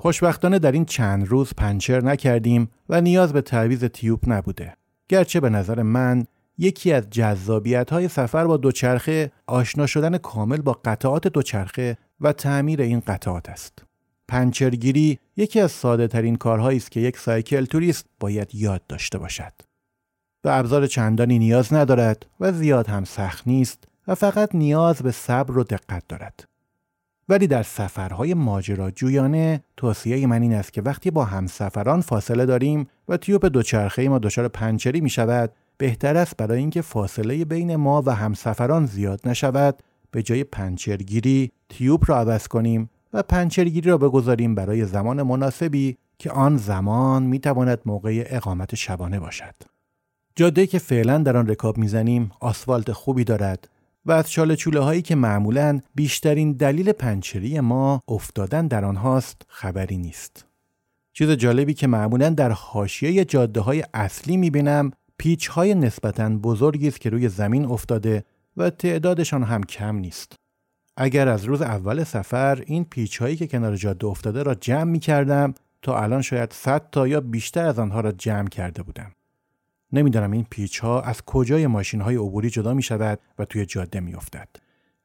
خوشبختانه در این چند روز پنچر نکردیم و نیاز به تعویز تیوب نبوده. گرچه به نظر من یکی از جذابیت های سفر با دوچرخه آشنا شدن کامل با قطعات دوچرخه و تعمیر این قطعات است. پنچرگیری یکی از ساده ترین کارهایی است که یک سایکل توریست باید یاد داشته باشد. به ابزار چندانی نیاز ندارد و زیاد هم سخت نیست و فقط نیاز به صبر و دقت دارد. ولی در سفرهای ماجراجویانه توصیه من این است که وقتی با همسفران فاصله داریم و تیوب دوچرخه ما دچار پنچری می شود بهتر است برای اینکه فاصله بین ما و همسفران زیاد نشود به جای پنچرگیری تیوب را عوض کنیم و پنچرگیری را بگذاریم برای زمان مناسبی که آن زمان می تواند موقع اقامت شبانه باشد. جاده که فعلا در آن رکاب می‌زنیم آسفالت خوبی دارد و از چاله چوله هایی که معمولا بیشترین دلیل پنچری ما افتادن در آنهاست خبری نیست. چیز جالبی که معمولا در حاشیه جاده های اصلی می‌بینم پیچ های نسبتا بزرگی است که روی زمین افتاده و تعدادشان هم کم نیست. اگر از روز اول سفر این پیچ هایی که کنار جاده افتاده را جمع می کردم تا الان شاید 100 تا یا بیشتر از آنها را جمع کرده بودم. نمی‌دانم این پیچ ها از کجای ماشین های عبوری جدا می شود و توی جاده می افتد.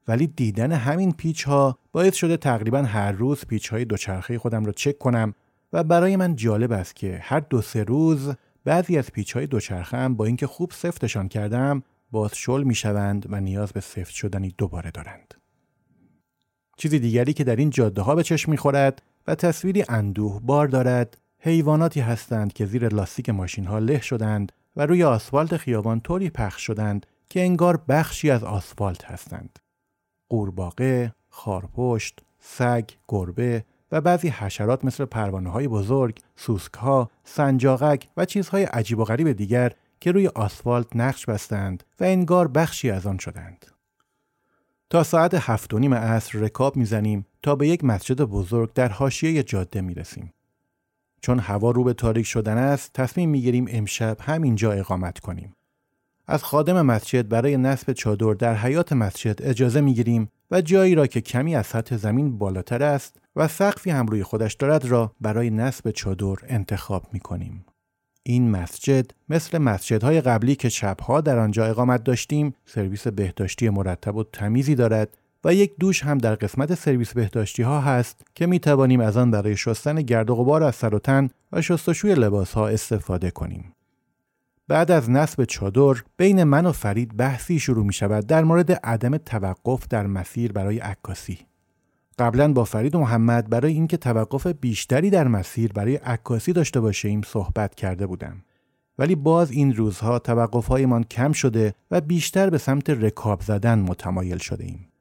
ولی دیدن همین پیچ ها باعث شده تقریبا هر روز پیچ های دوچرخه خودم را چک کنم و برای من جالب است که هر دو سه روز بعضی از پیچ های دوچرخه هم با اینکه خوب سفتشان کردم باز شل می شوند و نیاز به سفت شدنی دوباره دارند. چیزی دیگری که در این جاده ها به چشم می خورد و تصویری اندوه بار دارد حیواناتی هستند که زیر لاستیک ماشین ها له شدند و روی آسفالت خیابان طوری پخش شدند که انگار بخشی از آسفالت هستند. قورباغه، خارپشت، سگ، گربه و بعضی حشرات مثل پروانه های بزرگ، سوسک ها، سنجاقک و چیزهای عجیب و غریب دیگر که روی آسفالت نقش بستند و انگار بخشی از آن شدند. تا ساعت هفت و نیم عصر رکاب می‌زنیم تا به یک مسجد بزرگ در حاشیه جاده می‌رسیم. چون هوا رو به تاریک شدن است تصمیم می‌گیریم امشب همینجا اقامت کنیم. از خادم مسجد برای نصب چادر در حیات مسجد اجازه می‌گیریم و جایی را که کمی از سطح زمین بالاتر است و سقفی هم روی خودش دارد را برای نصب چادر انتخاب می کنیم. این مسجد مثل مسجدهای قبلی که شبها در آنجا اقامت داشتیم سرویس بهداشتی مرتب و تمیزی دارد و یک دوش هم در قسمت سرویس بهداشتی ها هست که می توانیم از آن برای شستن گرد و غبار از سر و تن و شستشوی لباس ها استفاده کنیم. بعد از نصب چادر بین من و فرید بحثی شروع می شود در مورد عدم توقف در مسیر برای عکاسی. قبلا با فرید و محمد برای اینکه توقف بیشتری در مسیر برای عکاسی داشته باشیم صحبت کرده بودم. ولی باز این روزها توقفهایمان کم شده و بیشتر به سمت رکاب زدن متمایل شده ایم.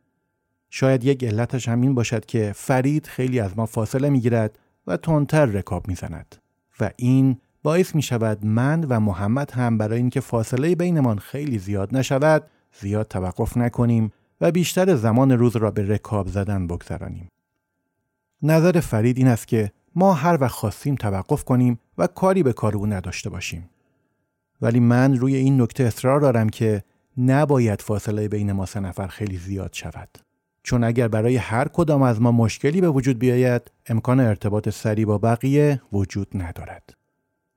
شاید یک علتش همین باشد که فرید خیلی از ما فاصله می گیرد و تندتر رکاب می زند. و این باعث می شود من و محمد هم برای اینکه فاصله بینمان خیلی زیاد نشود زیاد توقف نکنیم و بیشتر زمان روز را به رکاب زدن بگذرانیم. نظر فرید این است که ما هر وقت خواستیم توقف کنیم و کاری به کار او نداشته باشیم. ولی من روی این نکته اصرار دارم که نباید فاصله بین ما سه نفر خیلی زیاد شود. چون اگر برای هر کدام از ما مشکلی به وجود بیاید امکان ارتباط سریع با بقیه وجود ندارد.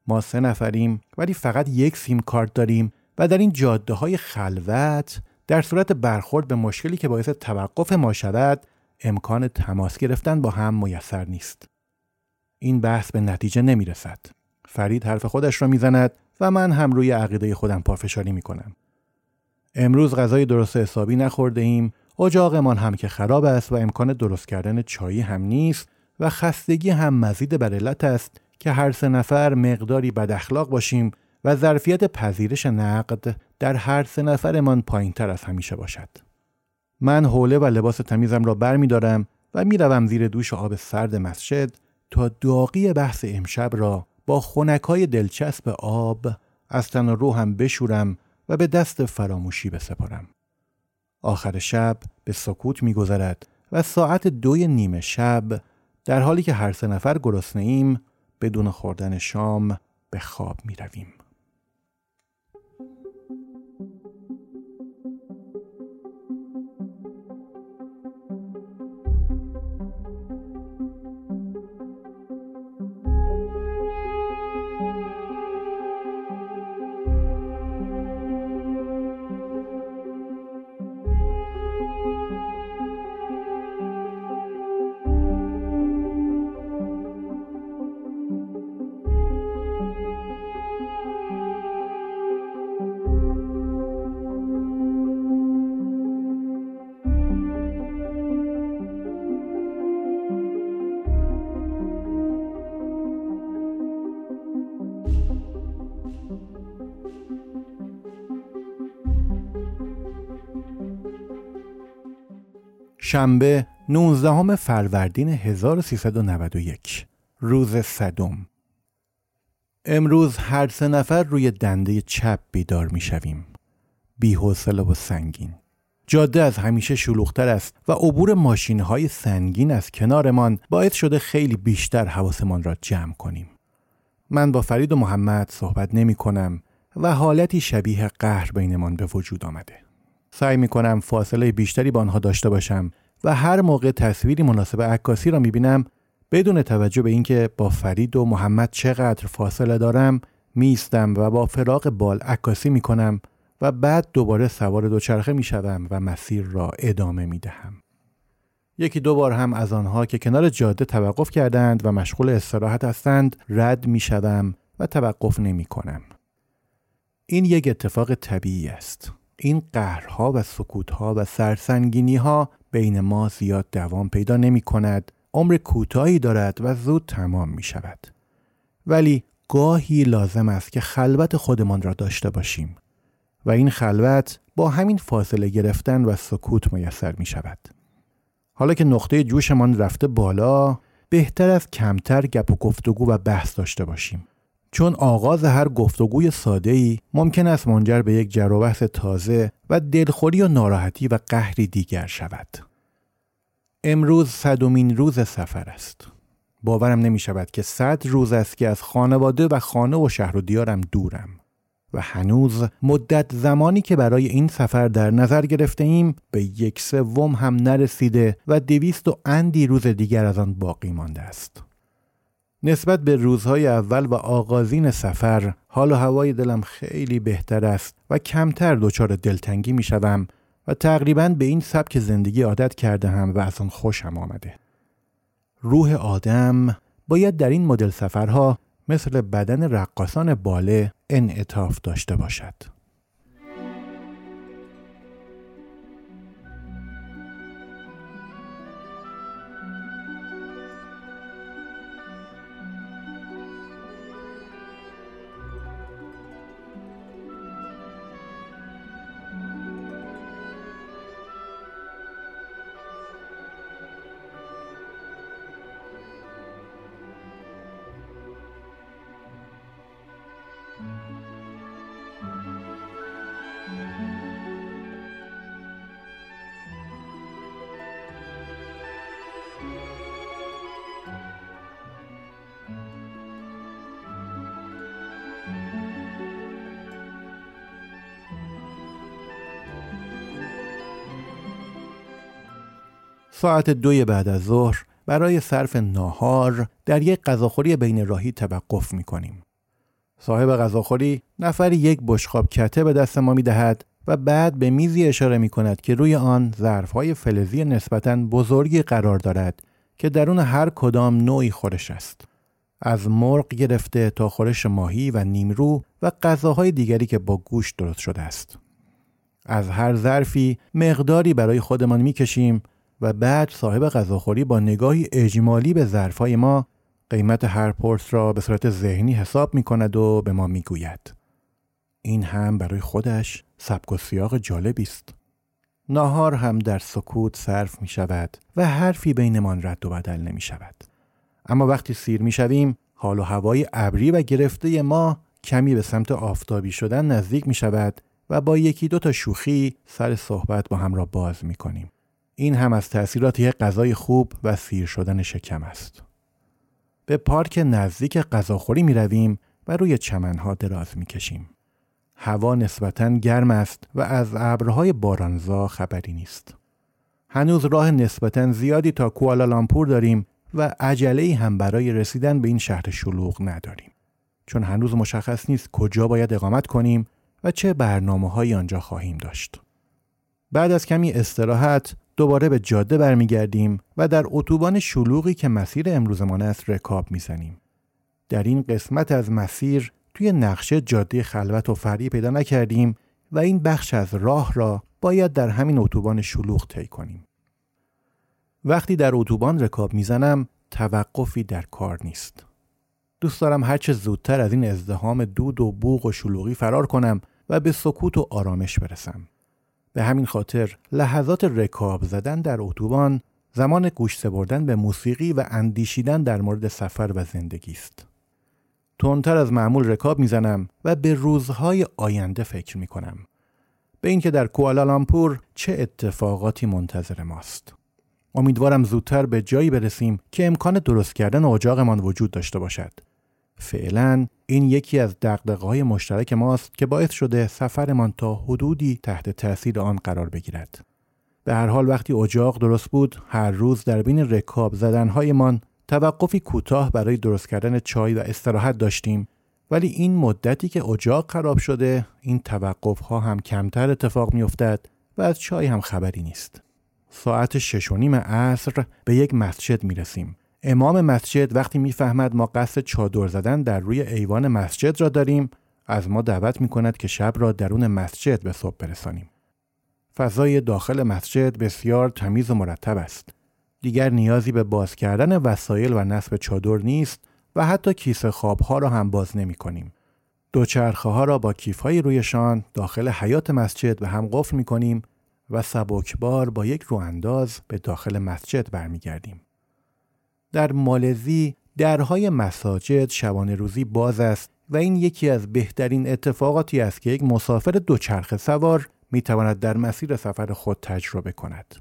ما سه نفریم ولی فقط یک سیم کارت داریم و در این جاده های خلوت در صورت برخورد به مشکلی که باعث توقف ما شود امکان تماس گرفتن با هم میسر نیست. این بحث به نتیجه نمی رسد. فرید حرف خودش را می‌زند و من هم روی عقیده خودم پافشاری می کنم. امروز غذای درست حسابی نخورده ایم اجاقمان هم که خراب است و امکان درست کردن چایی هم نیست و خستگی هم مزید بر علت است که هر سه نفر مقداری بد اخلاق باشیم و ظرفیت پذیرش نقد در هر سه نفرمان پایین تر از همیشه باشد. من حوله و لباس تمیزم را بر می دارم و می‌روم زیر دوش آب سرد مسجد تا داغی بحث امشب را با خونکای دلچسب آب از تن روحم بشورم و به دست فراموشی بسپارم. آخر شب به سکوت میگذرد و ساعت دوی نیمه شب در حالی که هر سه نفر گرسنه ایم بدون خوردن شام به خواب می رویم. شنبه 19 فروردین 1391 روز صدم امروز هر سه نفر روی دنده چپ بیدار می شویم. بی و سنگین. جاده از همیشه شلوغتر است و عبور ماشین های سنگین از کنارمان باعث شده خیلی بیشتر حواسمان را جمع کنیم. من با فرید و محمد صحبت نمی کنم و حالتی شبیه قهر بینمان به وجود آمده. سعی می کنم فاصله بیشتری با آنها داشته باشم و هر موقع تصویری مناسب عکاسی را می بینم بدون توجه به اینکه با فرید و محمد چقدر فاصله دارم میستم و با فراغ بال عکاسی می کنم و بعد دوباره سوار دوچرخه می شدم و مسیر را ادامه می دهم. یکی دو بار هم از آنها که کنار جاده توقف کردند و مشغول استراحت هستند رد می شدم و توقف نمی کنم. این یک اتفاق طبیعی است. این قهرها و سکوتها و سرسنگینی ها بین ما زیاد دوام پیدا نمی کند. عمر کوتاهی دارد و زود تمام می شود. ولی گاهی لازم است که خلوت خودمان را داشته باشیم و این خلوت با همین فاصله گرفتن و سکوت میسر می شود. حالا که نقطه جوشمان رفته بالا بهتر از کمتر گپ و گفتگو و بحث داشته باشیم. چون آغاز هر گفتگوی ساده ای ممکن است منجر به یک جر و بحث تازه و دلخوری و ناراحتی و قهری دیگر شود. امروز صدومین روز سفر است. باورم نمی شود که صد روز است که از خانواده و خانه و شهر و دیارم دورم و هنوز مدت زمانی که برای این سفر در نظر گرفته ایم به یک سوم هم نرسیده و دویست و اندی روز دیگر از آن باقی مانده است. نسبت به روزهای اول و آغازین سفر حال و هوای دلم خیلی بهتر است و کمتر دچار دلتنگی می شوم و تقریبا به این سبک زندگی عادت کرده هم و از آن خوشم آمده. روح آدم باید در این مدل سفرها مثل بدن رقاسان باله انعطاف داشته باشد. ساعت دوی بعد از ظهر برای صرف ناهار در یک غذاخوری بین راهی توقف می کنیم. صاحب غذاخوری نفری یک بشخاب کته به دست ما می دهد و بعد به میزی اشاره می کند که روی آن ظرفهای فلزی نسبتاً بزرگی قرار دارد که درون هر کدام نوعی خورش است. از مرغ گرفته تا خورش ماهی و نیمرو و غذاهای دیگری که با گوشت درست شده است. از هر ظرفی مقداری برای خودمان می‌کشیم و بعد صاحب غذاخوری با نگاهی اجمالی به ظرفای ما قیمت هر پرس را به صورت ذهنی حساب می کند و به ما می گوید. این هم برای خودش سبک و سیاق جالبی است. ناهار هم در سکوت صرف می شود و حرفی بینمان رد و بدل نمی شود. اما وقتی سیر می شویم حال و هوای ابری و گرفته ما کمی به سمت آفتابی شدن نزدیک می شود و با یکی دو تا شوخی سر صحبت با هم را باز می کنیم. این هم از تأثیرات یک غذای خوب و سیر شدن شکم است. به پارک نزدیک غذاخوری می رویم و روی چمنها دراز می کشیم. هوا نسبتا گرم است و از ابرهای بارانزا خبری نیست. هنوز راه نسبتا زیادی تا کوالالامپور داریم و عجله هم برای رسیدن به این شهر شلوغ نداریم. چون هنوز مشخص نیست کجا باید اقامت کنیم و چه برنامه آنجا خواهیم داشت. بعد از کمی استراحت دوباره به جاده برمیگردیم و در اتوبان شلوغی که مسیر امروزمان است رکاب می‌زنیم. در این قسمت از مسیر توی نقشه جاده خلوت و فری پیدا نکردیم و این بخش از راه را باید در همین اتوبان شلوغ طی کنیم. وقتی در اتوبان رکاب می‌زنم توقفی در کار نیست. دوست دارم هرچه زودتر از این ازدهام دود و بوغ و شلوغی فرار کنم و به سکوت و آرامش برسم. به همین خاطر لحظات رکاب زدن در اتوبان زمان گوش سپردن به موسیقی و اندیشیدن در مورد سفر و زندگی است. تندتر از معمول رکاب می‌زنم و به روزهای آینده فکر می کنم. به اینکه در کوالالامپور چه اتفاقاتی منتظر ماست. امیدوارم زودتر به جایی برسیم که امکان درست کردن اجاقمان وجود داشته باشد فعلا این یکی از دقدقه های مشترک ماست که باعث شده سفرمان تا حدودی تحت تاثیر آن قرار بگیرد. به هر حال وقتی اجاق درست بود هر روز در بین رکاب زدنهایمان توقفی کوتاه برای درست کردن چای و استراحت داشتیم ولی این مدتی که اجاق خراب شده این توقف ها هم کمتر اتفاق میافتد و از چای هم خبری نیست. ساعت شش و نیم عصر به یک مسجد می رسیم امام مسجد وقتی می‌فهمد ما قصد چادر زدن در روی ایوان مسجد را داریم از ما دعوت می کند که شب را درون مسجد به صبح برسانیم. فضای داخل مسجد بسیار تمیز و مرتب است. دیگر نیازی به باز کردن وسایل و نصب چادر نیست و حتی کیسه خواب ها را هم باز نمی کنیم. دوچرخه ها را با کیف های رویشان داخل حیات مسجد به هم قفل می کنیم و سبکبار با یک روانداز به داخل مسجد برمیگردیم. در مالزی درهای مساجد شبانه روزی باز است و این یکی از بهترین اتفاقاتی است که یک مسافر دوچرخه سوار می تواند در مسیر سفر خود تجربه کند.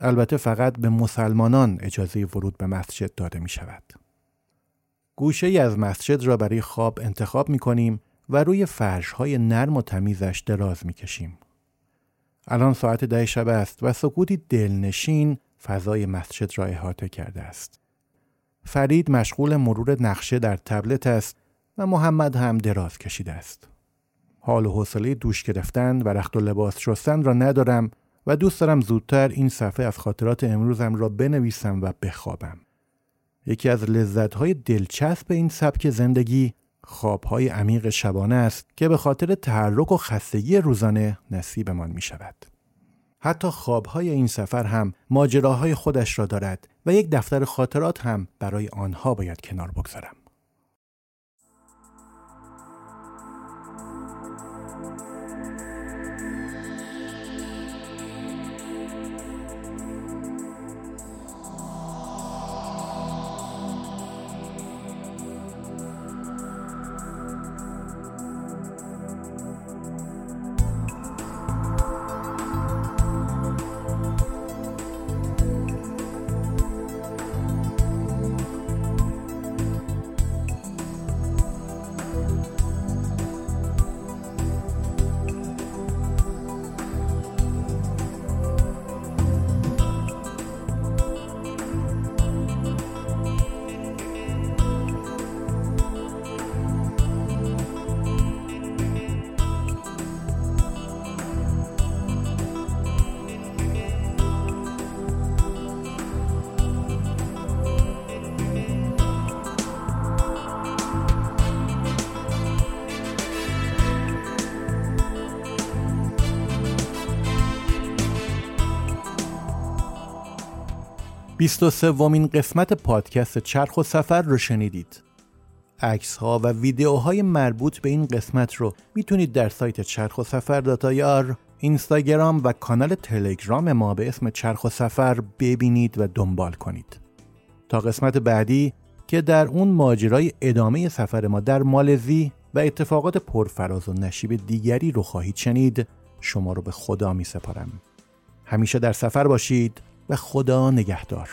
البته فقط به مسلمانان اجازه ورود به مسجد داده می شود. گوشه ای از مسجد را برای خواب انتخاب می کنیم و روی فرش های نرم و تمیزش دراز می کشیم. الان ساعت ده شب است و سکوتی دلنشین فضای مسجد را احاطه کرده است. فرید مشغول مرور نقشه در تبلت است و محمد هم دراز کشیده است. حال و حوصله دوش گرفتن و رخت و لباس شستن را ندارم و دوست دارم زودتر این صفحه از خاطرات امروزم را بنویسم و بخوابم. یکی از لذتهای دلچسب این سبک زندگی خوابهای عمیق شبانه است که به خاطر تحرک و خستگی روزانه نصیبمان می شود. حتی خوابهای این سفر هم ماجراهای خودش را دارد و یک دفتر خاطرات هم برای آنها باید کنار بگذارم. 23 ومین قسمت پادکست چرخ و سفر رو شنیدید. عکس ها و ویدیوهای مربوط به این قسمت رو می‌تونید در سایت چرخ و سفر داتایار، اینستاگرام و کانال تلگرام ما به اسم چرخ و سفر ببینید و دنبال کنید. تا قسمت بعدی که در اون ماجرای ادامه سفر ما در مالزی و اتفاقات پرفراز و نشیب دیگری رو خواهید شنید شما رو به خدا می سپارم. همیشه در سفر باشید و خدا نگهدار.